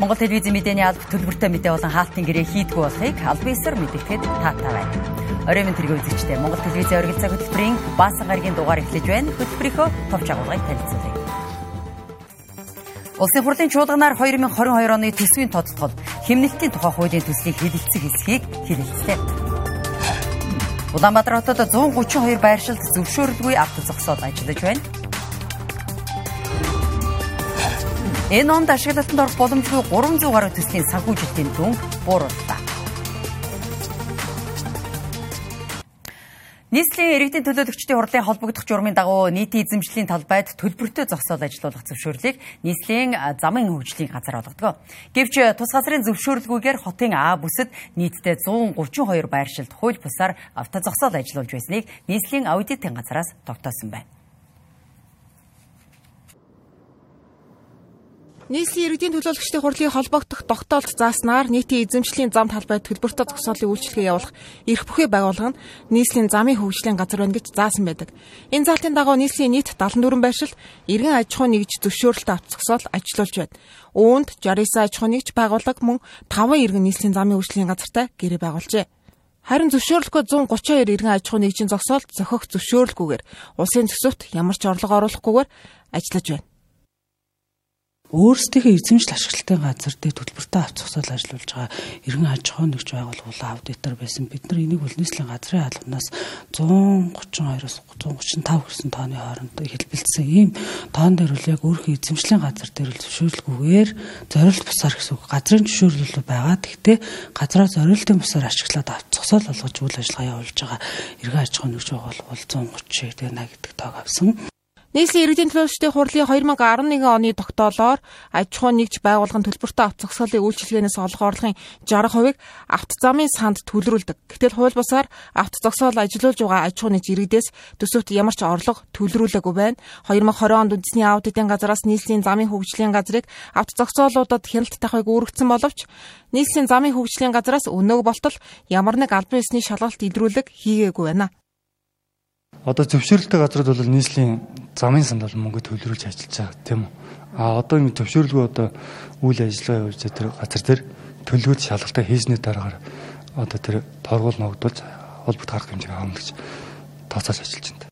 Монгол телевизийн мэдээний алба төлбөртэй мэдээ болон хаалтын гэрээ хийдгүү болохыг албан ёсоор мэдээлэхэд таатай байна. Оройн мэнд тэрэг үзэгчтэй Монгол телевизийн оргил цаг хөтөлбөрийн баасан гарагийн дугаар эхлэж байна. Хөтөлбөрийнхөө товч агуулгыг танилцуулъя. Улсын хурлын чуулганаар 2022 оны төсвийн тодтогод хэмнэлтийн тухай хуулийн төслийг хэлэлцэх хэсгийг хэлэлцлээ. Улаанбаатар хотод 132 байршилд зөвшөөрлгүй авто зогсоод ажиллаж байна. Энэ онд ашиглалтанд орох боломжгүй 300 гаруй төслийн санхүүжилтийн дүнг буурууллаа. Нийслэлийн иргэдийн төлөөлөгчдийн хурлын холбогдох журмын дагуу нийтийн эзэмшлийн талбайд төлбөртэй зогсоол ажиллуулах зөвшөөрлийг нийслэлийн замын хөгжлийн газар олгодог. Гэвч тус газрын зөвшөөрлгүйгээр хотын А бүсэд нийтдээ 132 байршилд хууль бусаар авто зогсоол ажиллуулж байсныг нийслэлийн аудитын газраас тогтоосон байна. Нийслэлийн иргэдийн төлөөлөгчдийн хурлын холбогдох тогтоолт зааснаар нийтийн эзэмшлийн зам талбайд төлбөртэй зогсоолын үйлчилгээ явуулах эрх бүхий байгууллага нь нийслэлийн замын хөгжлийн газар байна гэж заасан байдаг. Энэ заалтын дагуу нийслэлийн нийт 74 байршил иргэн аж ахуй нэгж зөвшөөрөлтөй авч зогсоол ажиллуулж байна. Үүнд 69 аж ахуй нэгж байгууллага мөн 5 иргэн нийслэлийн замын хөгжлийн газартай гэрээ байгуулжээ. Харин зөвшөөрлөхгүй 132 иргэн аж ахуй нэгжийн зогсоол зохих зөвшөөрлгүйгээр улсын төсөвт ямар ч орлого оруулахгүйгээр ажиллаж байна өөрсдийнхөө эзэмшил ашиглалтын газар дээр төлбөртэй авч зогсоол ажиллуулж байгаа иргэн аж ахуй нэгж байгууллагын аудитор байсан. Бид нар энийг бол нийслэлийн газрын албанаас 132-оос 135 гэсэн тооны хооронд хэлбэлцсэн. Ийм тоон дээр үл яг өөрийнхөө эзэмшлийн газар дээр зөвшөөрлгүйгээр зориулт бусаар гэсэн. Газрын зөвшөөрлөл байгаа. Гэхдээ газраа зориултын бусаар ашиглаад авч зогсоол болгож үйл ажиллагаа явуулж байгаа иргэн аж ахуй нэгж байгууллага бол 130 тэгээ 80 гэдэг тоог авсан. Нийслэлийн иргэдийн төлөөлөлтийн хурлын 2011 оны тогтоолоор аж ахуй нэгж байгууллагын төлбөртэй авто зогсоолын үйлчилгээнээс олох орлогын 60%-ыг авто замын санд төлрүүлдэг. Гэтэл хууль бусаар авто зогсоол ажиллуулж байгаа аж ахуй нэгж иргэдээс төсөвт ямар ч орлого төлрүүлээгүй байна. 2020 онд үндэсний аудитын газараас нийслэлийн замын хөгжлийн газрыг авто зогсоолуудад хяналт тавихыг үүргэсэн боловч нийслэлийн замын хөгжлийн газараас өнөөг болтол ямар нэг албан ёсны шалгалт илрүүлэг хийгээгүй байна. Одоо зөвшөөрлөлтэй газрууд бол нийслэлийн замын санд бол мөнгө төлрүүлж ажиллаж байгаа тийм үү. А одоо энэ зөвшөөрлгүй одоо үйл ажиллагаа явуулж тэр газар дээр төлөвлөж шалгалтаа хийсний дараагаар одоо тэр торгуул ногдуулж холбогд гарах хэмжээг авна гэж тооцоолж ажиллаж байна.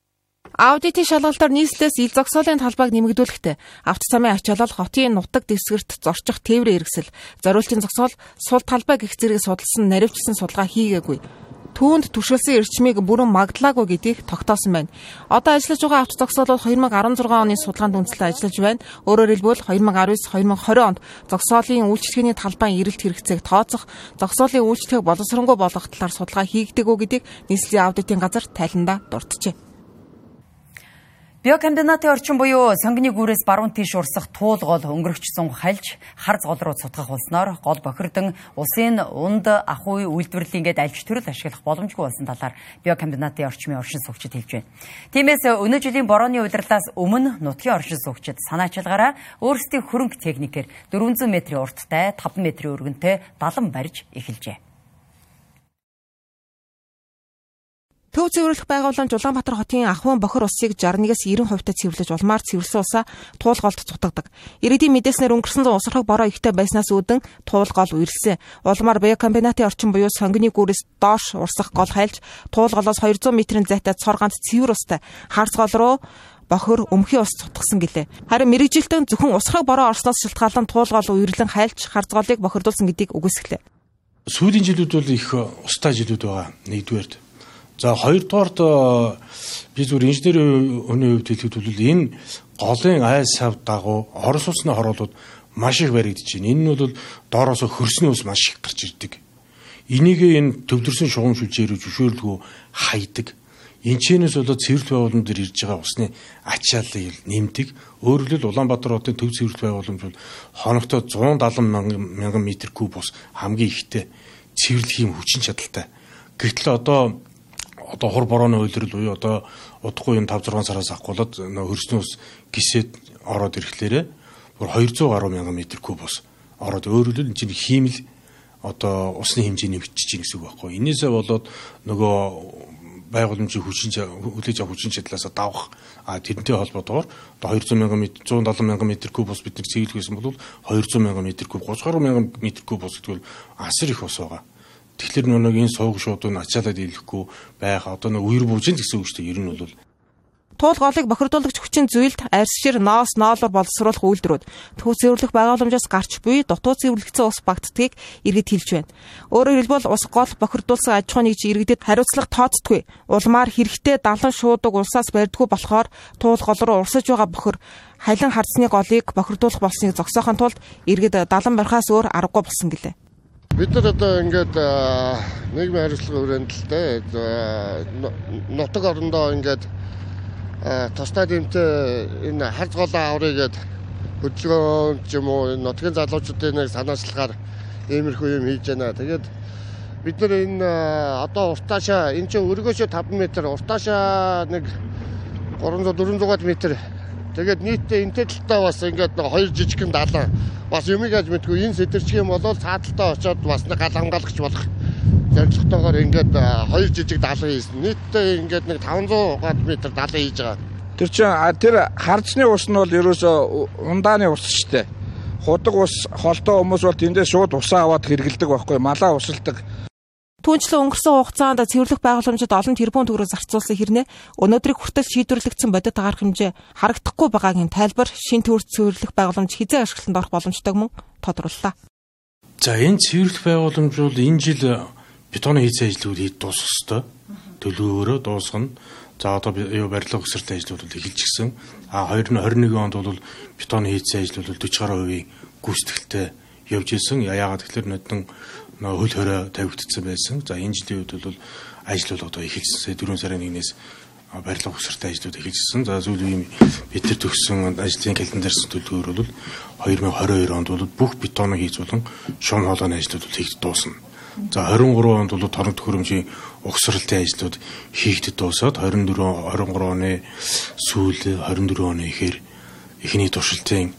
Аудитын шалгалтаар нийслэлээс ил зогсоолын талбайг нэмэгдүүлэхдээ авто замын ачаалал хотын нутаг дэвсгэрт зорчих тээврийн хэрэгсэл, зориултын зогсоол, сул талбай гих зэрэг судалсан наривчсан судалгаа хийгээгүй түүнд туршилсан эрчмийг бүрэн магдлаагүй гэдгийг тогтоосон байна. Одоо ажиллаж байгаа авто зогсоолууд 2016 оны судалгаанд үндэслэн ажиллаж байна. Өөрөөр хэлбэл 2019-2020 онд зогсоолын үйлчлэгээний талбайн эрэлт хэрэгцээг тооцох, зогсоолын үйлчлэгийг боловсронгуй болгох талаар судалгаа хийгдэг үү гэдгийг нийслэлийн аудитын газар тайландаа дурджээ. Биокомбинатын орчин буюу сонгины гүүрээс баруун тийш урсах туул гол өнгөрөгчсөн хальж хар згол руу цутгах болсноор гол бохирдон улсын унд ахуй үйлдвэрлэлийн гээд альж төрөл ашиглах боломжгүй болсон талаар биокомбинатын орчмын оршин суугчид хэлж байна. Тиймээс өнөө жилийн борооны удирлаас өмнө нутгийн оршин суугчид санаачилгаараа өөрсдийн хөрөнгө техникээр 400 м-ийн урттай 5 м-ийн өргөнтэй далан барьж эхэлжээ. Төв цэвэрлэх байгууламж Улаанбаатар хотын ахуйн бохир усыг 61-аас 90% та цэвэрлэж улмаар цэвэрсэн усаа туулголд цутгадаг. Иргэдийн мэдээснээр өнгөрсөн усрах бороо ихтэй байснаас үүдэн туулгол үерсэн. Улмаар биокомбинатын орчин буюу сонгины гүрээс доош урсах гол хайлж туулголоос 200 м-ийн зайтай цоргант цэвэр устай харцгол руу бохир өмхийн ус цутгсан гэлээ. Харин мэрэгжилтэн зөвхөн усрах бороо орсноос шалтгаалan туулгол үерлэн хайлж харцголыг бохирдуулсан гэдгийг үгүйсгэлээ. Сүүлийн жилүүд бол их устай жилүүд байгаа. Нэгдүгээр За хоёрдугаарт би зүгээр инженерийн хүний хувьд хэлэхэд бол энэ голын айл сав дагуу орос улсны хороолууд маш их баригдаж байна. Энэ нь бол доороос хөрсний ус маш их гарч ирдэг. Энийг энэ төвлөрсөн шугам шүлжээрөө зөвшөөрлгөө хайдаг. Энчнээс болоод цэвэрлэх байгууламж дээр ирж байгаа усны ачааллыг нэмдэг. Өөрөөр хэлбэл Улаанбаатар хотын төв цэвэрлэх байгууламж бол хоногтоо 170 мянган метр куб ус хамгийн ихтэй цэвэрлэх юм хүчин чадалтай. Гэтэл одоо одоо хур борооны үйлрэл буюу одоо удахгүй энэ 5 6 сараас авахгүйд хөрсний ус гисэд ороод ирэхлээрээ бүр 200 гаруй мянган метр куб ус ороод өөрөөр энэ чинь хиймэл одоо усны хэмжээ нэмэгдэж чинь гэсэн үг байхгүй. Энээсээ болоод нөгөө байгууламжийн хүчин хүлээж авах хүчин чадлаас давах а тэрнтэй холбоотойгоор одоо 200 мянган м 170 мянган м куб ус бидний цэглэх байсан бол 200 мянган м куб 30 гаруй мянган м куб ус гэдэг бол асар их ус байгаа. Тэгэхээр нэг энэ сууг шуудыг ачаалаад ийлэхгүй байх одоо нэг үер буужин гэсэн үг шүү дээ. Ер нь бол Туул голыг бохирдуулагч хүчин зүйлд арьсшир ноос ноолор боловсруулах үйлдвэрүүд төв цэвэрлэх байгууламжаас гарч буй дутуу цэвэрлэгдсэн ус багтдгийг иргэд хэлж байна. Өөрөөр хэлбэл ус гол бохирдуулсан аж ахуйн нэгж иргэдэд хариуцлага тооцдгүй. Улмаар хэрэгтэй далан шуудаг улсаас барьдгүй болохоор туул гол руу урсаж байгаа бохир халин хардсны голыг бохирдуулах болсныг зогсоохын тулд иргэд далан барихаас өөр аргагүй болсон гэлээ. Бид нар одоо ингээд нийгмийн хариуцлага хүрээнд л дээ нутаг орондоо ингээд тусдаа дэмтэй энэ харц голоо аврыг гээд хөдөлгөөн ч юм уу нутгийн залуучуудын нэг санаачлахаар иймэрхүү юм хийж байна. Тэгээд бид нар энэ одоо уртаашаа энэ чинь өргөөшөө 5 м уртаашаа нэг 300 400 м Тэгээд нийтдээ энэ талдаа бас ингээд нэг хоёр жижигхэн далаа бас юмыг яаж мэдгүй энэ сэтэрчих юм бол цааталтаа очиод бас нэг гал хамгаалагч болох зорилготойгоор ингээд хоёр жижиг далаа хийсэн. Нийтдээ ингээд нэг 500 га метр далаа хийж байгаа. Тэр чинь тэр харцны ус нь бол ерөөсө ундааны ус шүү дээ. Худаг ус холтоо хүмүүс бол тэндээ шууд усаа аваад хэргэлдэг байхгүй малаа усалдаг. Түүнчлэн өнгөрсөн хугацаанд цэвэрлэх байгууламжид олон тэрбум төгрөг зарцуулсан хэрнээ өнөөдрийг хүртэл шийдвэрлэгдсэн бодит агаар хэмжээ харагдахгүй байгаагийн тайлбар шин төвөрт цэвэрлэх байгууламж хизээ ашиглалтанд орох боломжтойг мөн тодрууллаа. За энэ цэвэрлэх байгууламж бол энэ жил бетоны хийцэн ажлууд хийж дуусах ёстой. Төлөвөөрөө дуусгана. За одоо юу барилга өсөртэй ажлууд эхэлж гисэн. А 2021 онд бол бетоны хийцэн ажлууд 40 гаруй хувийн гүйцэтгэлтэй явж исэн. Яагаад тэгэхээр нодон хөл хорой тавигдсан байсан. За энэ жилийн үед бол ажил бол одоо эхэлсэн. 4 сарын 1-ээс барилга хөсөртэй ажлууд эхэлсэн. За сүүлийн бид нар төгссөн ажлын календарс төлөвлөгөөр бол 2022 онд бол бүх бетоныг хийж болон шум хоолойны ажлууд хийгд дуусна. За 23 онд бол торон төхөөрөмжийн угсралтын ажлууд хийгдэд дуусаад 24 23 оны сүүл 24 оны ихээр эхний туршилтын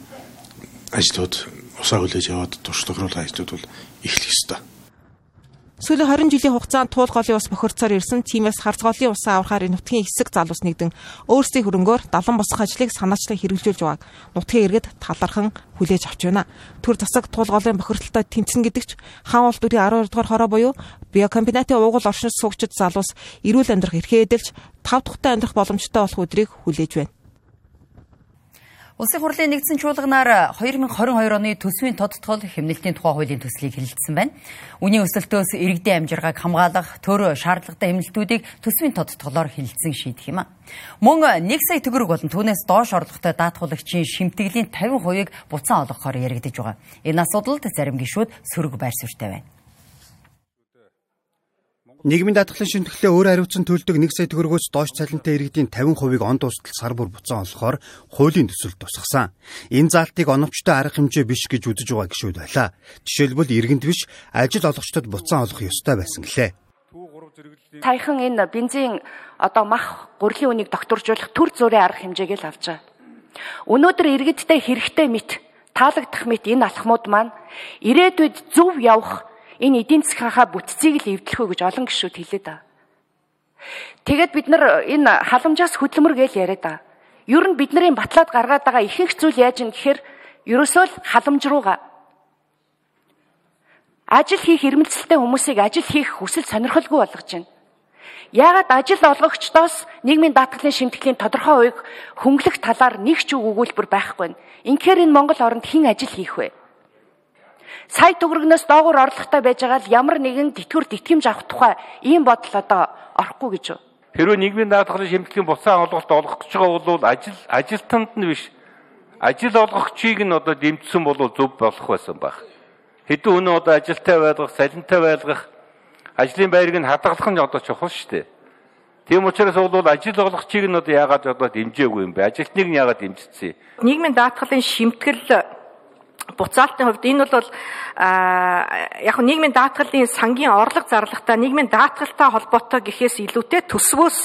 ажлууд усаа хүлээж аваад туршлага ажлууд бол эхлэх ёстой. Сүүлийн 20 жилийн хугацаанд туул голын ус бохирцоор ирсэн тиймээс харц голын усаа аврахаар нутгийн хэсэг залуус нэгдэн өөрсдийн хөрөнгөөр далан босох ажлыг санаачлан хэрэгжүүлж байгааг нутгийн иргэд талархан хүлээж авч байна. Төр засаг туул голын бохирдолтой тэмцэн гэдэгч хаан улс бүрийн 12 дугаар хороо буюу биокомбинатын угуул оршин суугчид залуус эрүүл амьдрах эрхээ эдэлж тав тухтай амьдрах боломжтой болох өдрийг хүлээж байна. Улсын хурлын нэгдсэн чуулганаар 2022 оны төсвийн тодтгол хэмнэлтийн тухай хуулийн төслийг хэлэлцсэн байна. Үнийн өсөлтөөс иргэдийн амжиргааг хамгаалах төр шаардлагатай хэмнэлтүүдийг төсвийн тодтголоор хэлэлцэн шийдэх юм а. Мөн 1 сая төгрөг болон түүнээс доош орлоготой даатгуулагчийн шимтгэлийн 50%-ийг буцаан олгохоор яригдж байгаа. Энэ асуудалд зарим гишүүд сөрөг байр суурьтай байна. Нийгмийн даатгалын шимтгэлээ өөр хариуцсан төлдөг 1 сая төгрөгөөс доош цалинтай иргэдийн 50%-ийг он дуустал сар бүр буцаан олохоор хуулийн төсөл тусгасан. Энэ заалтыг оновчтой арга хэмжээ биш гэж үзэж байгаа гишүүд байлаа. Жишээлбэл иргэнд биш ажил олгогчдод буцаан олох ёстой байсан гэлээ. Таяхан энэ бензин одоо мах гурлийн үнийг докторжуулах төр зүрийн арга хэмжээг л авч байгаа. Өнөөдөр иргэдтэй хэрэгтэй мэт таалагдах мэт энэ алхмууд маань ирээдүйд зөв явах энэ эдийн засгийнхаа бүтцийг л эвдлэх үү гэж олон гишүүд хэлээд байгаа. Тэгээд бид нар энэ халамжаас хөдөлмөр гэж яриад байгаа. Ер нь бидний батлаад гаргаад байгаа ихэнх зүйл яаж юм гэхээр ерөөсөө л халамж руугаа ажил хийх эрмэлзэлтэй хүмүүсийг ажил хийх хүсэл сонирхолгүй болгож байна. Яагаад ажил олгогчдоос нийгмийн даатгалын шимтгэлийн тодорхой хувийг хөнгөлөх талаар нэг ч үг өгүүлбэр байхгүй. Инхээр энэ Монгол оронд хэн ажил хийх вэ? Сая төгрөгнөөс доогуур орлоготой байж байгаа л ямар нэгэн тэтгэврт итгэмж авах тухай ийм бодол одоо орохгүй гэж байна. Хэрвээ нийгмийн даатгалын шимтгэлийн буцаан олголт олгох гэж байгаа бол ажил ажилтнанд нь биш ажил олгогчийг нь одоо дэмжсэн бол зөв болох байсан байх. Хэдэн өнөө одоо ажилтай байлгах, салинтай байлгах, ажлын байрыг нь хадгалах нь одоо чухал шүү дээ. Тийм учраас бол ажил олгогчийг нь одоо яагаад одоо дэмжээгүй юм бэ? Ажилтныг нь яагаад дэмжчихсэн? Нийгмийн даатгалын шимтгэл буцаалтын хувьд энэ бол яг нь нийгмийн даатгалын сангийн орлого зарлагтай нийгмийн даатгалтай холбоотой гэхээс илүүтэй төсвөөс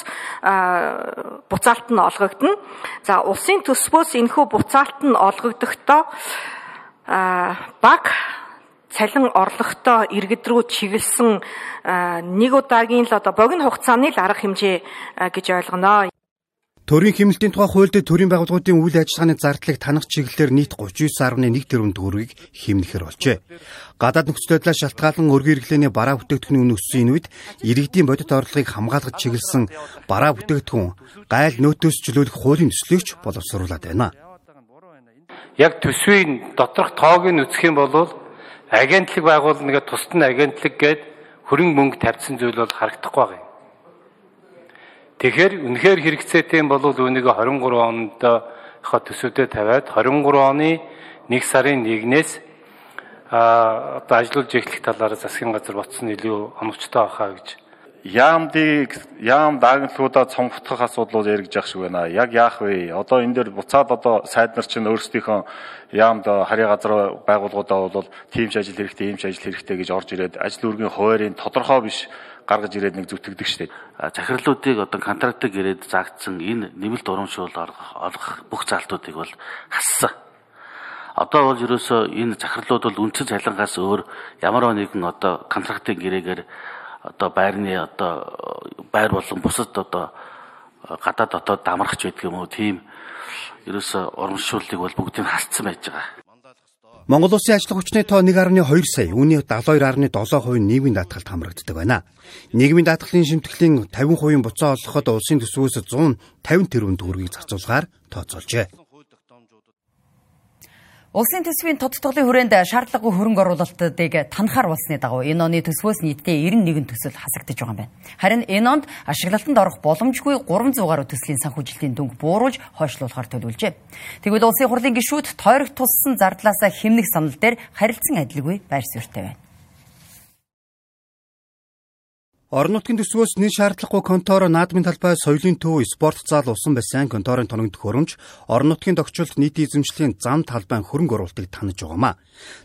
буцаалт нь олгогдно. За улсын төсвөөс энэхүү буцаалт нь олгогдохдоо баг цалин орлоготой иргэд рүү чиглэсэн нэг удаагийн л одоо богино хугацааны л арга хэмжээ гэж ойлгоно. Төрийн хэмнэлтийн тухай хуульд төрийн байгууллагуудын үйл ажиллагааны зардлыг танах чиглэлээр нийт 39.1 тэрбум төгрөгийг хэмнэхэр болжээ. Гадаад нөхцөл байдлаас шалтгаалan өргөн хэрэглээний бараа бүтээгдэхүүний үн өссөн энэ үед иргэдийн бодит орлогыг хамгаалахад чиглэсэн бараа бүтээгдэхүүн гайл нөөтөөс чөлөөлөх хуулийн төслийг боловсруулад байна. Яг төсвийн доторх тоог нь үзэх юм бол агентлаг байгуулна гэдэг тусад нь агентлаг гээд хөрөнгө мөнгө тавьсан зүйл бол харагдахгүй байгаа юм. Тэгэхээр үнэхээр хэрэгцээтэй юм бол үүнийг 23 онд хаа төсөвдөө тавиад 23 оны 1 сарын 1-ээс а одоо ажиллаж эхлэх талаараа засгийн газар ботсон илүү оновчтой байхаа гэж яамдыг яам дагналуудаа цомгтох асуудлууд яригж явах шиг байна. Яг яах вэ? Одоо энэ дээр буцаад одоо сайд нар чинь өөрсдийнхөө яамд харьяа газар байгууллагуудаа бол тиймч ажил хэрэгтэй, иймч ажил хэрэгтэй гэж орж ирээд ажил үргийн хуваарийн тодорхой биш гаргаж ирээд нэг зүтгэдэг штеп. Захирлуудыг одоо контрактыг ирээд заагдсан энэ нэмэлт урамшуул олгох бүх залтуудыг бол хассан. Одоо бол ерөөсөө энэ захирлууд бол үнцэн цалингаас өөр ямар нэгэн одоо контрактын гэрээгээр одоо байрны одоо байр болон бусад одоо гадаад дотоод дамрахч байдаг юм уу тийм ерөөсө урамшууллыг бол бүгдийг хасцсан байж байгаа. Монгол улсын ажлын хүчний тоо 1.2 сая, үүний 72.7% нь нийгмийн даатгалд хамрагддаг байна. Нийгмийн даатгалын шимтгэлийн 50% буцаа олгоход улсын төсвөөс 150 тэрбум төгрөгийг зарцуулахаар тооцоолжээ. Улсын төсвийн тодтголын хүрээнд шаардлагагүй хөрөнгө оруулалтыг танахаар болсны дагуу энэ оны төсвөөс нийтдээ 91 төсөл хасагдж байгаа юм байна. Харин энэ онд ашиглалтанд орох боломжгүй 300 гаруй төслийн санхүүжилтийн дүнг бууруулж хойшлуулахар төлөвлөжээ. Тэгвэл улсын хурлын гишүүд тойрог туссан зардлаасаа хэмнэх санал дээр харилцан адилгүй байр суурьтай байна. Орон нутгийн төсвөөс нэг шаардлагагүй контор наадмын талбай соёлын төв спорт зал усан бассейн конторын тоногд хөрөмж орон нутгийн тохиолдолд нийт эзэмшлийн зам талбай хөрөнгө оруулалтыг танаж байгаамаа.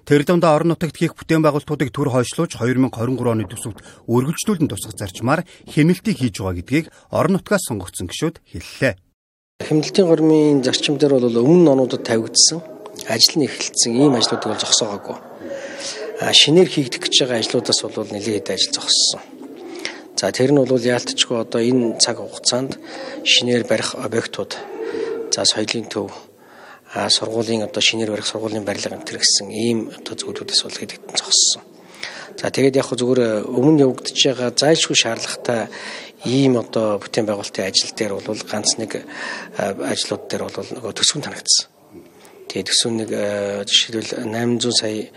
Тэр дундаа орон нутагт хийх бүтээн байгуулалтуудыг төр хойшлуулж 2023 оны төсөвт үргэлжлүүлэн тусах зарчмаар хэмнэлтийг хийж байгаа гэдгийг орон нутгаас сонгогдсон гишүүд хэллээ. Хэмнэлтийн гормын зарчим дээр бол өмнө нь онуудад тавигдсан ажил нь эхэлсэн ийм ажлуудыг бол зогсоогоогүй. Шинээр хийгдэх гэж байгаа ажлуудаас бол нэлээд ажил зогссон За тэр нь бол яалтчгүй одоо энэ цаг хугацаанд шинээр барих объектууд за соёлын төв а сургуулийн одоо шинээр барих сургуулийн барилга энэ гэсэн ийм одоо зүйлүүдээс бол хэдэгдэн зогссон. За тэгээд яг зүгээр өмнө явагдаж байгаа зайлшгүй шаардлагатай ийм одоо бүтээн байгуулалтын ажил дээр бол ганц нэг ажлууд дээр бол нөгөө төсвөн танагдсан. Тэгээд төсвөн нэг жишээлбэл 800 сая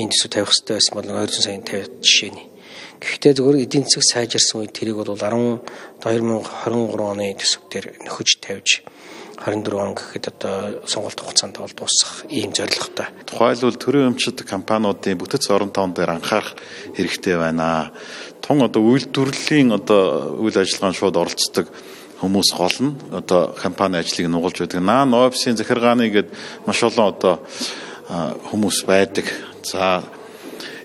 энэ төсөв тавих хэрэгтэй байсан бол 200 сая тавих жишээ нь Гэхдээ зөвхөн эдийн засаг сайжирсан үед тэрийг бол 10 2023 оны төсөвдөр нөхөж тавьж 24 он гэхэд одоо сонголт хугацаанд бол дуусах ийм зорилготой. Тухайлбал төрийн өмчит компаниудын бүтэц орон тоон дээр анхаарах хэрэгтэй байна. Тун одоо үйлдвэрлэлийн одоо үйл ажиллагаанд шууд оролцдог хүмүүс гол нь одоо компани ажлыг нугалж байдаг. Наан офисын захиргааны гээд маш олон одоо хүмүүс байдаг. За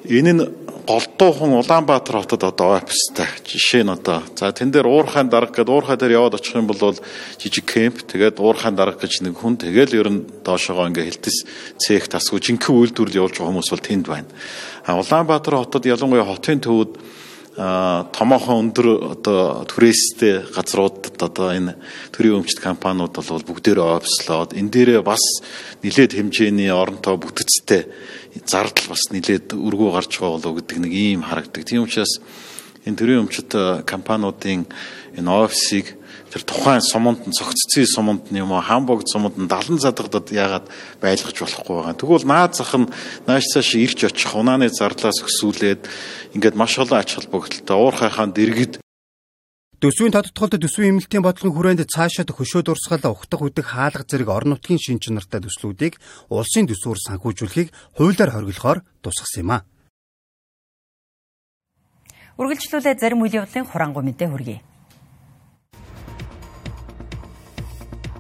энэ нь голдуухан Улаанбаатар хотод одоо офистай. Жишээ нь одоо за тэн дээр уурхайн дарга гэдэг уурхай дээр яваад очих юм бол жижиг кемп тэгээд уурхайн дарга гэж нэг хүн тэгэл ер нь доошогоо ингээ хилтэс цех тасгүй жинхэнэ үйлдвэрлэл явуулж байгаа хүмүүс бол тэнд байна. А Улаанбаатар хотод ялангуяа хотын төвд томоохон өндөр одоо түрээстэй газруудад одоо энэ төрийн өмчт компаниуд бол бүгдээрээ офслоод энэ дээрээ бас нэлээд хэмжээний оронтой бүтэцтэй зардал бас нэлээд өргөө гарч байгаа болов гэдэг нэг ийм харагдаг. Тийм учраас энэ төрийн өмчт компаниудын энэ офисыг тэр тухайн суманд нь цогццгийн суманд нь юм уу хамбогд суманд нь 70 задгадад яагаад байлгаж болохгүй байгаа. Тэгвэл наад зах нь нааш цааш ирж очих унааны зардлаас өсүүлээд ингээд маш олон ач холбогдолтой уурхайхаан дэргэд Төсвийн тодтголд төсвийн эмнэлтийн бодлогын хүрээнд цаашаад хөшөө дурсгал ухтах үдэг хаалга зэрэг орон нутгийн шин чанартай төслүүдийг улсын төсвөөр санхүүжүүлэхийг хуулиар хориглохоор тусгасан юм а. Үргэлжлүүлээ зарим үйл явдлын хураангуй мэдээ хүргэе.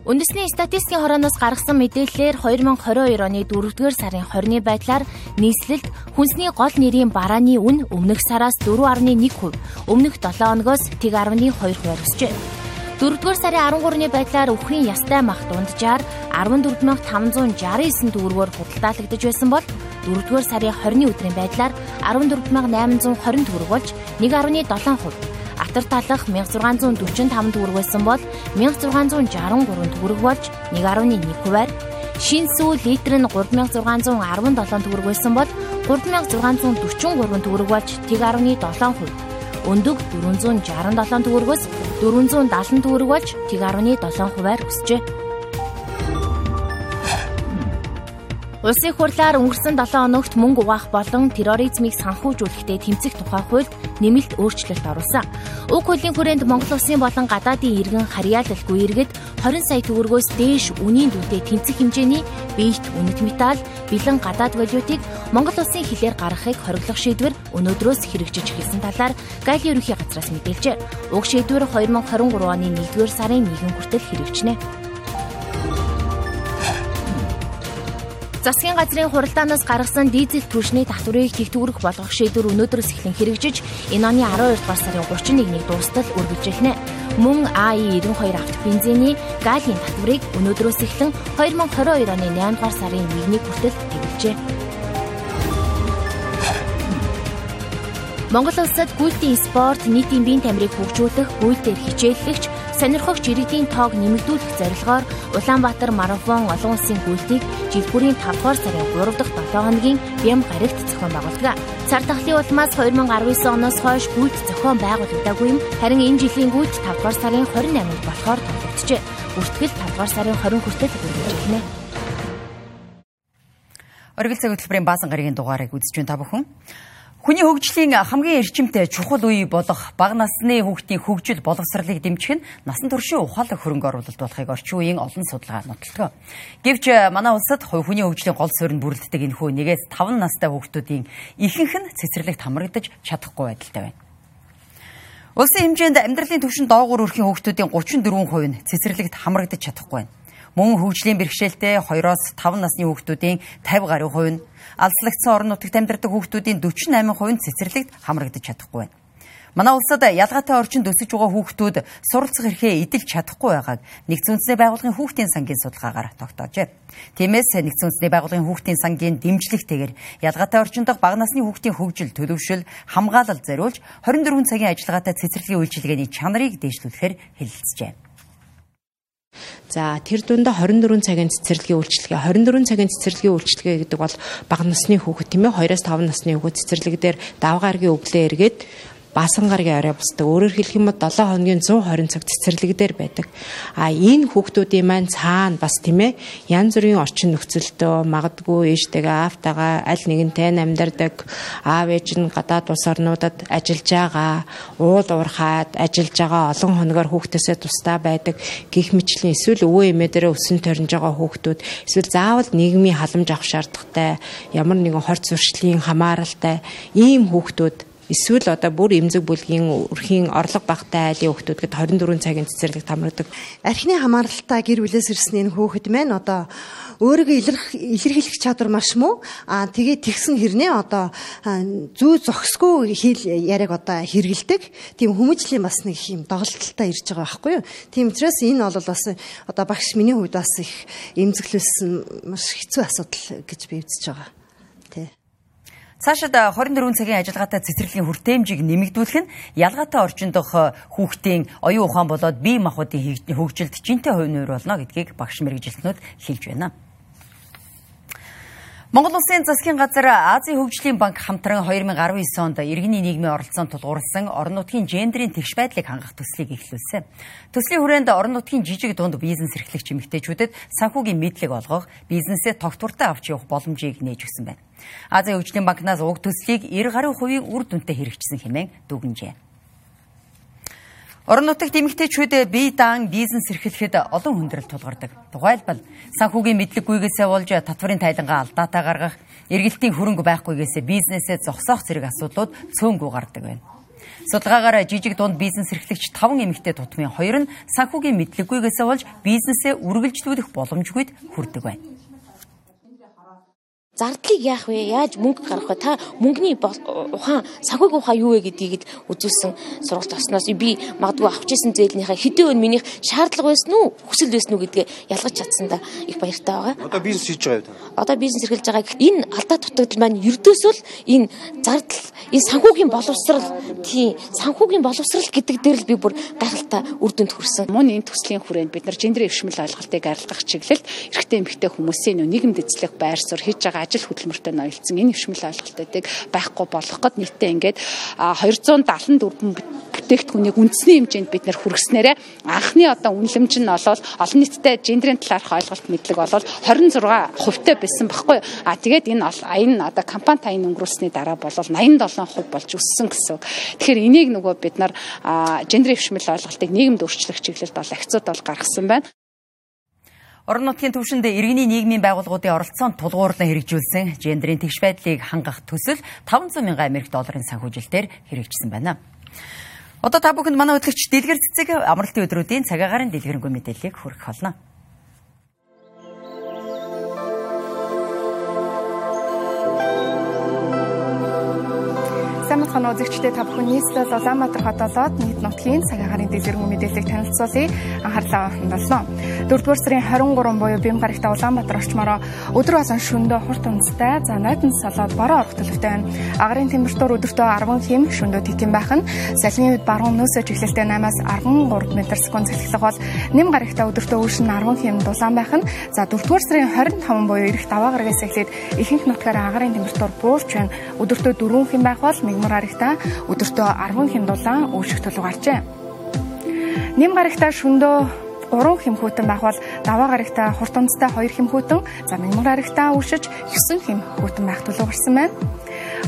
Үндэсний статистикийн хорооноос гаргасан мэдээллээр 2022 оны 4-р сарын 20-ны байдлаар нийслэлд хүнсний гол нэрийн барааны үн өмнөх сараас 4.1%, өмнөх 7 оногоос тэг 10.2% өсжээ. 4-р сарын 13-ны байдлаар үхрийн ястай мах дунджаар 14569 төгрөгөөр худалдаалагдж байсан бол 4-р сарын 20-ны өдрийн байдлаар 14820 төгрөг болж 1.7%. Атар талах 1645 төгрөг байсан бол 1663 төгрөг болж 1.1%-аар Шин сүү литр нь 3617 төгрөг байсан бол 3643 төгрөг болж 1.7%. Өндөг 467 төгрөгөөс 470 төгрөг болж 1.7 хувиар өсжээ. Улсын хурлаар өнгөрсөн 7 хоногт мөнгө угаах болон терроризмыг санхүүжүүлэхдээ тэмцэх тухай хуульд нэмэлт өөрчлөлт оруулсан. Уг хуулийн хүрээнд Монгол улсын болон гадаадын иргэн харьяалалгүй иргэд 20 сая төгрөгөөс дээш үнийн дүнтэй тэмцэх хэмжээний биет үнэт металл, бэлэн гадаад валютыг Монгол улсын хилээр гаргахыг хориглох шийдвэр өнөөдрөөс хэрэгжиж эхэлсэн талаар Галийн ерөнхий газраас мэдээлжээ. Уг шийдвэр 2023 оны 1-р сарын 1-нд хүртэл хэрэгжинэ. Засгийн газрын хуралдаанаас гаргасан дизель түлшний татварыг тэгтгүрэх болгох шийдвэр өнөөдрөөс эхлэн хэрэгжиж энэ оны 12 дугаар сарын 31-ний дуустал үргэлжлэнэ. Мөн АИ92 авто бензиний галийн татварыг өнөөдрөөс эхлэн 2022 оны 8 дугаар сарын 1-ний хүртэл хэрэгжээ. Монгол улсад гүйлтийн спорт нийтийн биеийн тамирыг хөгжүүлэх гүйлтээр хичээллэгч сонирхогч иргэдийн тоог нэмэгдүүлэх зорилгоор Улаанбаатар марафон олон улсын гүйлтийг жил бүрийн 5 дугаар сарын 3 дахь 7 хоногийн Бям гарагт зохион байгуулдаг. Цар тахлын улмаас 2019 оноос хойш гүйлт зохион байгуулагдаагүй юм. Харин энэ жилийн гүйлт 5 дугаар сарын 28-нд болохоор тоглогдчихэ. Бүртгэл 5 дугаар сарын 20 хүртэл үргэлжлэнэ. Оргил цаг хөтөлбөрийн баасан гарагийн дугаарыг үзэж байна та бүхэн. Хүний хөгжлийн хамгийн эрчимтэй чухал үе болох бага насны хүүхдийн хөгжил боловсролыг дэмжих нь насан туршийн ухаалаг хөрөнгө оруулалт болохыг орчин үеийн олон судалгаа нотолдог. Гэвч манай улсад хүний хөгжлийн гол суурь нь бүрддэг энэхүү нэгээс 5 настай хүүхдүүдийн ихэнх нь цэцэрлэгт хамрагдаж чадахгүй байдалтай байна. Улсын хэмжээнд амьдралын түвшин доогуур өрхийн хүүхдүүдийн 34% нь цэцэрлэгт хамрагдаж чадахгүй байна. Мөн хөгжлийн бэрхшээлтэй 2-оос 5 насны хүүхдүүдийн 50 гаруй хувь нь алслагдсан орон нутагт амьдардаг хүүхдүүдийн 48% нь цэцэрлэгт хамрагдаж чадахгүй байна. Манай улсад ялгаатай орчинд өсөж байгаа хүүхдүүд суралцах эрхээ эдэлж чадахгүй байгааг нэгдсэн үндэсний байгууллагын хүүхдийн сангийн судалгаагаар тогтоожээ. Тиймээс нэгдсэн үндэсний байгууллагын хүүхдийн сангийн дэмжлэгтэйгээр ялгаатай орчинд бага насны хүүхдийн хөгжил, төлөвшил, хамгаалал зориулж 24 цагийн ажиллагаатай цэцэрлэгийн үйлчилгээний чанарыг дээшлүүлэхээр хэлэлцжээ. За тэр дундаа 24 цагийн цэцэрлэгийн үйлчлэгээ 24 цагийн цэцэрлэгийн үйлчлэгээ гэдэг бол бага насны хүүхэд тийм ээ 2-5 насны хүүхэд цэцэрлэг дээр давгаргийн өглөө эргээд баасан гаргийн орой бусдаг. Өөрөөр хэлэх юм бол 7 хоногийн 120 цаг цэцэрлэг дээр байдаг. А энэ хүүхдүүдийн маань цаана бас тийм ээ янз бүрийн орчин нөхцөлтөө магадгүй ээжтэйгээ аавтайгаа аль нэгэнтэй амьдардаг. Аав ээж нь гадаад улс орнуудад ажиллаж байгаа, уул уурхаад ажиллаж байгаа олон хоногор хүүхдээсээ тусдаа байдаг. Гих мэтлэн эсвэл өвөө эмээ дээрээ өсөн төрнж байгаа хүүхдүүд эсвэл заавал нийгмийн халамж авах шаардлагатай ямар нэгэн хорц зуршлын хамааралтай ийм хүүхдүүд эсвэл одоо бүр эмзэг бүлгийн өрхийн орлого багтай айлын хүүхдүүд гэд 24 цагийн цэцэрлэг тамрагддаг. Архины хамааралтай гэр бүлээс ирсэн энэ хүүхэд маань одоо өөрийгөө илэрхийлэх чадвар маш муу. Аа тэгээ тэгсэн хэрнээ одоо зүү зохисгүй хэл яриаг одоо хэрэгэлдэг. Тийм хүмүүжлийн бас нэг юм доголдолтой ирж байгаа байхгүй юу? Тийм учраас энэ бол бас одоо багш миний хувьд бас их эмзэглүүлсэн маш хэцүү асуудал гэж би үзэж байгаа. Цаашид 24 цагийн ажиллагаатай цэцэрлэгийн хүртээмжийг нэмэгдүүлэх нь ялгаатай орчин дох хүүхдийн оюун ухаан болоод бие махбодын хөгжилд жинтэй хувь нүүр болно гэдгийг багш мэрэгжилтнүүд хэлж байна. Монгол Улсын засгийн газар Азийн хөгжлийн банк хамтран 2019 онд иргэний нийгмийн оролцоонд тулгуурласан орон нутгийн гендерийн тэгш байдлыг хангах төслийг эхлүүлсэн. Төслийн хүрээнд орон нутгийн жижиг дунд бизнес эрхлэгч эмэгтэйчүүдэд санхүүгийн мэдлэг олгох, бизнесээ тогтвортой авч явах боломжийг нээж өгсөн байна. Азийн хөгжлийн банкнаас уг төслийг 90 гаруй хувийн үр дүнтэй хэрэгжсэн хэмээн дүгнжээ. Орон нутагт эмэгтэйчүүд бие даан бизнес эрхлэхэд олон хүндрэл тулгардаг. Тухайлбал санхүүгийн мэдлэггүйгээсээ болж татварын тайлангаа алдаатай гаргах, эргэлтийн хөрөнгө байхгүйгээсээ бизнесээ зогсоох зэрэг асуудлууд цөөнгүү гардаг байна. Судалгаагаар жижиг дунд бизнес эрхлэгч 5 эмэгтэй тутмын 2 нь санхүүгийн мэдлэггүйгээсээ болж бизнесээ үргэлжлүүлэх боломжгүйд хүрдэг байна. Зардлыг яах вэ? Яаж мөнгө гаргах вэ? Та мөнгөний ухаан, санхүүгийн ухаан юу вэ гэдгийг үзүүлсэн сургалт осноос би магадгүй авч исэн зээлнийхээ хэдэн өн минийх шаардлага байсан уу, хүсэл байсан уу гэдгээ ялгаж чадсандаа их баяртай байгаа. Одоо бизнес хийж байгаа юу? Одоо бизнес эрхэлж байгаа. Энэ алдаа дутагдал маань ердөөсөө л энэ зардал, энэ санхүүгийн боловсрал, тийм санхүүгийн боловсрал гэдэг дээр л би бүр гайхалтай үр дүнд хүрсэн. Мөн энэ төслийн хүрээнд бид нар гендер өвшмөл ойлголтыг арилгах чиглэлд эрэгтэй эмэгтэй хүмүүсийн нийгэмд эзлэх байр суурь хийж байгаа ажил хөдөлмөртэй ноёлцсон энэ өвшмөл ойлголтуудыг байхгүй болгох гээд нийтдээ ингээд 274 бүтээгдэхүүнийг үндэсний хэмжээнд бид нар хүргэснээрээ анхны одоо үнэлэмж нь олол олон нийтэд гендерийн талаарх ойлголт мэдлэг олол 26 хувьтай байсан баггүй. А тэгээд энэ энэ одоо компани тайн өнгөрүүлсний дараа бол 87% болж өссөн гэсэн. Тэгэхээр энийг нөгөө бид нар гендер өвшмөл ойлголтыг нийгэмд өөрчлөх чиглэлд бол акцууд бол гаргасан байна. Орон нутгийн түвшинд иргэний нийгмийн байгууллагуудын оролцоонд тулгуурлан хэрэгжүүлсэн гендерийн тэгш байдлыг хангах төсөл 500 мянган Америк долларын санхүүжилтээр хэрэгжсэн байна. Одоо та бүхэнд манай хөтлөгч Дэлгэр цэцэг амралтын өдрүүдийн цагаагаар дэлгэрэнгүй мэдээллийг хүргэх болно. Сайн мэцхан үзэгчдээ та бүхэн нийслэл Улаанбаатар хотоолоод нийт нутгийн цаг агарын дэлгэрэнгүй мэдээллийг танилцуулъя. Анхаарлаа хандуулна. 4-р сарын 23 буюу Бэм гарагта Улаанбаатар орчмороо өдөр болон шөнөдөө хурд унцтай за нойтон солоод бороо орох төлөвтэй байна. Агарын температур өдөртөө 10 хим шөнөдөө титэн байх нь салхины үед баруун нөөсөө чиглэлтэй 8-аас 13 м/сек цэцлэх бол нэм гарагта өдөртөө үүшин 10 хим дулаан байх нь за 4-р сарын 25 буюу ирэх даваа гарагаас эхлээд ихэнх нутгаар агарын температур буурч байна. Өдөртөө 4 хим байх бол Мягмар гарагта өдөртөө 10 хэм дулаан өвших төлөв гарчээ. Нэм гарагта шөндөө 3 хэмхүүтэн байх бол даваа гарагта хурд онцтой 2 хэмхүүтэн за мягмар гарагта өвшиж 9 хэмхүүтэн байх төлөв гарсан байна.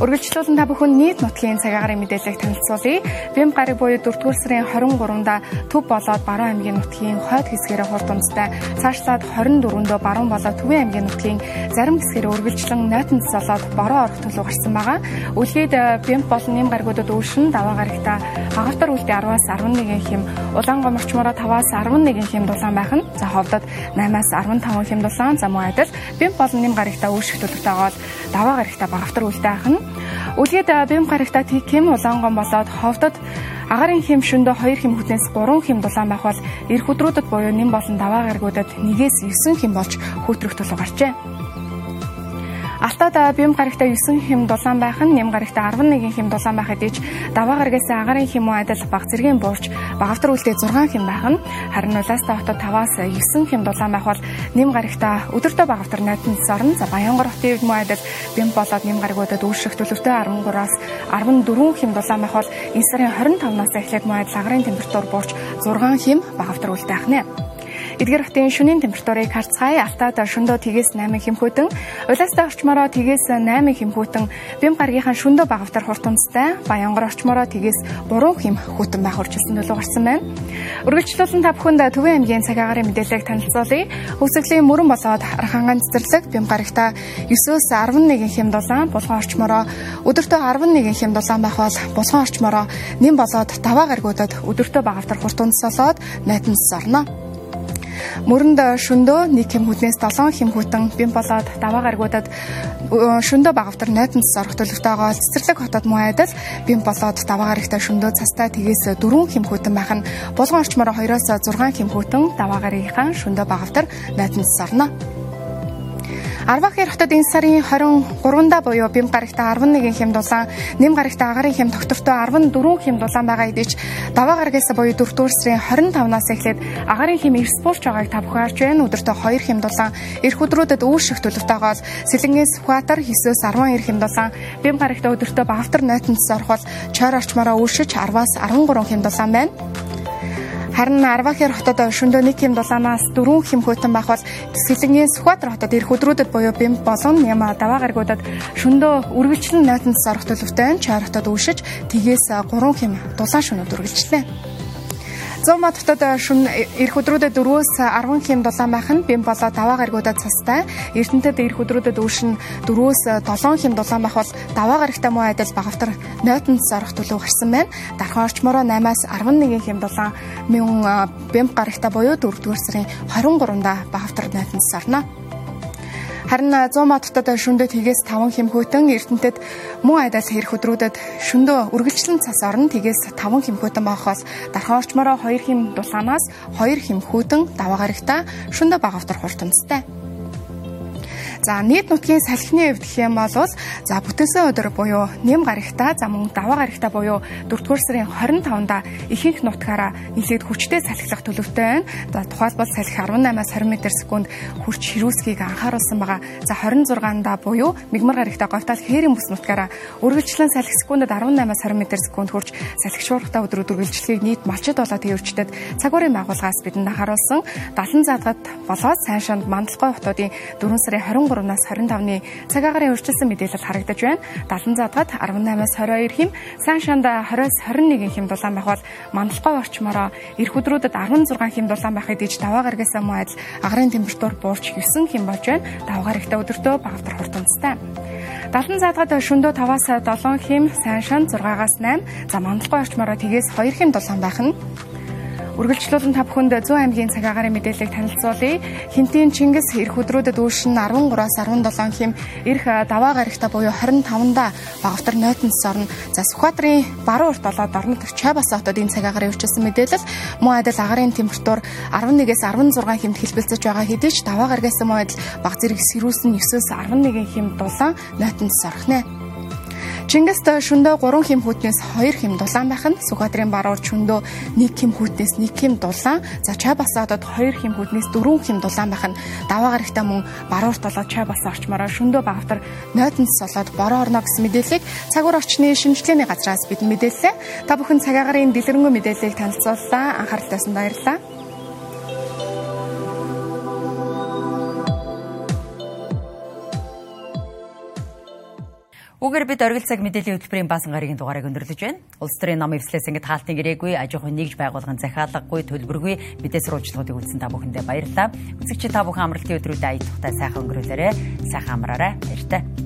Үргэлжлүүлэн та бүхэн нийт нутгийн цагаагаар мэдээллийг танилцуулъя. Бэм гараг буюу 4-р сарын 23-нда төв болоод Баруун аймгийн нутгийн хойд хэсгээрээ хурд унцтай, цаашлаад 24-ндөө Баруун болоод Төвийн аймгийн нутгийн зарим хэсгээрээ үргэлжлэн нойтон цолоод бороо орох төлөв гарсан байгаа. Үлгээд Бэм болон нэм гарагуудад өвшин даваа гарагта хагартар үлдээ 10-аас 11 хэм, Улаангом орчмороо 5-аас 11 хэм дулаан байх нь. За ховдод 8-аас 15 хэм дулаан, за мөн адил Бэм болон нэм гарагта өвших төлөвтэй гол даваа гарагта багавтар үлдээ ах нь Үлгээд бэм гарагта кем улаангон болоод ховдод агарын хэм шөндөө 2 хэм хүтнээс 3 хэм дулаан байх бол эх өдрүүдэд буюу нэм болон даваа гарагуудад 1-ээс 9 хэм болж хөтрөх төлөв гарчээ. Алтад бим гарагта 9 хэм дулаан байх нь нэм гарагта 11 хэм дулаан байх хэдий ч даваа гарагаас агарын хэм уу адил баг зэргийн буурч багавтар үлдээ 6 хэм байх нь харин улаастай хотод 5-аас 9 хэм дулаан байх бол нэм гарагта өдөртөө багавтар найтан сорн за Баянгор хотын үед муу адил бим болоод нэм гарагуудад үүсэх төлөвтэй 13-аас 14 хэм дулаан байх бол энэ сарын 25-наас эхлээд муу адил агарын температур буурч 6 хэм багавтар үлдээ ахнаа. Эдгээр хотын шөнийн температурыг харцгаая. Алтад шөндөө тгээс 8 хэмхүүтэн, улаастай орчмороо тгээс 8 хэмхүүтэн, Бэм гаргийнхаа шөндөө багавтар хурд унцтай, Баянгар орчмороо тгээс 3 хэмхүүтэн байх урьдчилсан төлөв гарсан байна. Үргэлжлүүлэн та бүхэнд Төвийн аймгийн цаг агарын мэдээллийг танилцуулъя. Хөвсглийн мөрөн болоод Арханган цэцэрлэг Бэм гарагта 9-өөс 11 хэм дулаан, Булган орчмороо өдөртөө 11 хэм дулаан байх бол Булган орчмороо нэм болоод даваа гаргуудад өдөртөө багавтар хурд унцсолоод найтан сорно. Мөрөнд шөндөө нэг хэм хүтнээс 7 хэм хүтэн бим болоод даваа гаргуудад шөндөө багавтар нойтон цас орох төлөвтэйгоо цэцэрлэг хотод муу айдал бим болоод даваа гарагтай шөндөө цастай тгээс 4 хэм хүтэн байх нь булган орчмоор 2-оос 6 хэм хүтэн даваа гарагийнхаа шөндөө багавтар нойтон цас Арвахын хотод энэ сарын 23-нда буюу бим гарагта 11 хэм дулаан, нэм гарагта агарын хэм доктортой 14 хэм дулаан байгаа хэдий ч даваа гарагаас буюу 4-р сарын 25-наас эхлээд агарын хэм эрспорч байгааг та бүхэн харж байна. Өдөртөө 2 хэм дулаан, эх өдрүүдэд үүсэх төлөвтэйгоос Сэлэнгээс Хватар 9-өөс 12 хэм дулаан, бим гарагта өдөртөө Бавтар нойтонцос орох бол Чойр орчмороо үүсэж 10-аас 13 хэм дулаан байна. Харин Арвахэр хотод шөндөө нэг хэм дулаанаас дөрвөн хэм хөтөн байх бол Сэлэнгийн Сүхбаатар хотод ирэх өдрүүдэд буюу Бэм болон Яма даваа гаргуудад шөндөө үргэлжлэн нойтон сорох төлөвтэй Чойр хотод үүшиж тгээс 3 хэм дулаан шөнөд үргэлжлэнэ. Зомод хотод шүн эрх өдрүүдэд 4-өөс 10 хэм дулаан байх нь бим болоо даваа гаргуудад цастай. Эрдэнэтэд эрх өдрүүдэд үүшин 4-өөс 7 хэм дулаан байх бол даваа гарагтай муу айдал багавтар нойтонд сорох төлөв гарсан байна. Дархан орчмороо 8-аас 11 хэм дулаан мөн бим гарагтай буюу 4-р сарын 23-нда багавтар нойтонд сорно. Харин 100 модтод шүндө тгээс 5 хэмхүүтэн Эрдэнэтэд мөн айдаас хэрэг өдрүүдэд шөндөө үргэлжлэн цас орно тгээс 5 хэмхүүтэн байхаас дархан орчмороо 2 хэм дулаанаас 2 хэмхүүтэн даваа гарагта шөндөө багавтар хуртанцтай. За нийт нутгийн салхины хувьд гэх юм бол за бүтэнсэн өдөр буюу нэм гарагта за мөн даваа гарагта буюу 4-р сарын 25-нда ихэнх нутгаараа нэлээд хүчтэй салхилах төлөвтэй байна. За тухайлбал салхи 18-аас 20 м/сек хүрч хөрүүсгийг анхааруулсан байгаа. За 26-нда буюу мигмар гарагта говьтал хээрийн бүс нутгаараа үргэлжлэн салхи секундэд 18-аас 20 м/сек хүрч салхи шуурхтаа өдрөд үргэлжлэхийг нийт малчид болоо төвөрчдөд цагуурын байгууллагаас бидэнд анхааруулсан 70 задгад болоод сайн шанд мандалгой хотуудын 4 сарын 23 23-наас 25-ны цаг агарын өрчлөсөн мэдээлэл харагдаж байна. 70 задгад 18-аас 22 хим, сайн шанда 20-аас 21 хим дулаан байх бол мандалгой орчмороо эх өдрүүдэд 16 хим дулаан байхыг диж даваа гарагаас муу адил агарын температур буурч 9 хим болж байна. Даваа гарагта өдөртөө багавдар хурдтай. 70 задгад шөндөө 5-аас 7 хим, сайн шан 6-аас 8, за мандалгой орчмороо тгээс 2 хим дулаан байх нь Үргэлжлүүлэн та бүхэнд 100 аймгийн цаг агаарын мэдээллийг танилцуулъя. Хинтийн Чингис эх өдрүүдэд үүшин 13-аас 17 хим эх даваа гарагта буюу 25-нда багавтар нойтонс орно. За Сүхбаатарын баруун урт болоод орнод Чайбас хотод энэ цаг агаарын өвчсөн мэдээлэл мөн адил агарын температур 11-ээс 16 хэмт хэлбэлцэж байгаа хэдий ч даваа гарагаас мөн адил баг зэрэг сэрүүс нь 9-өөс 11 хэм дулаан нойтонс орох нэ. Чингист шөндөө 3 хэм хүүтнээс 2 хэм дулаан байх нь Сүхбаатарын баруур шөндөө 1 хэм хүүтнээс 1 хэм дулаан за чай басаадад 2 хэм хүүтнээс 4 хэм дулаан байх нь даваа гарагтаа мөн баруурт болоод чай басаа орчмороо шөндөө багтар нойтонс солоод бороо орно гэсэн мэдээллийг цагуур орчны шинжилгээний газраас бид мэдээллээ. Та бүхэн цагаагаар энэ дэлгэрэнгүй мэдээллийг танилцууллаа. Анхааралтайсан баярлалаа. Үгээр бид оргил цаг мэдээллийн хөтөлбөрийн баасан гарагийн дугаарыг өндөрлөж байна. Улс төрийн нам эвслээс ингээд хаалтын гэрээгүй, аж ахуйн нэгж байгуулгын захиалаггүй, төлбөргүй бидээс сурвалжлагуудыг үзсэн та бүхэндээ баярлалаа. Үзэгч та бүхэн амралтын өдрүүдэд ая тухтай сайхан өнгөрүүлээрэ. Сайхан амраарай. Баяртай.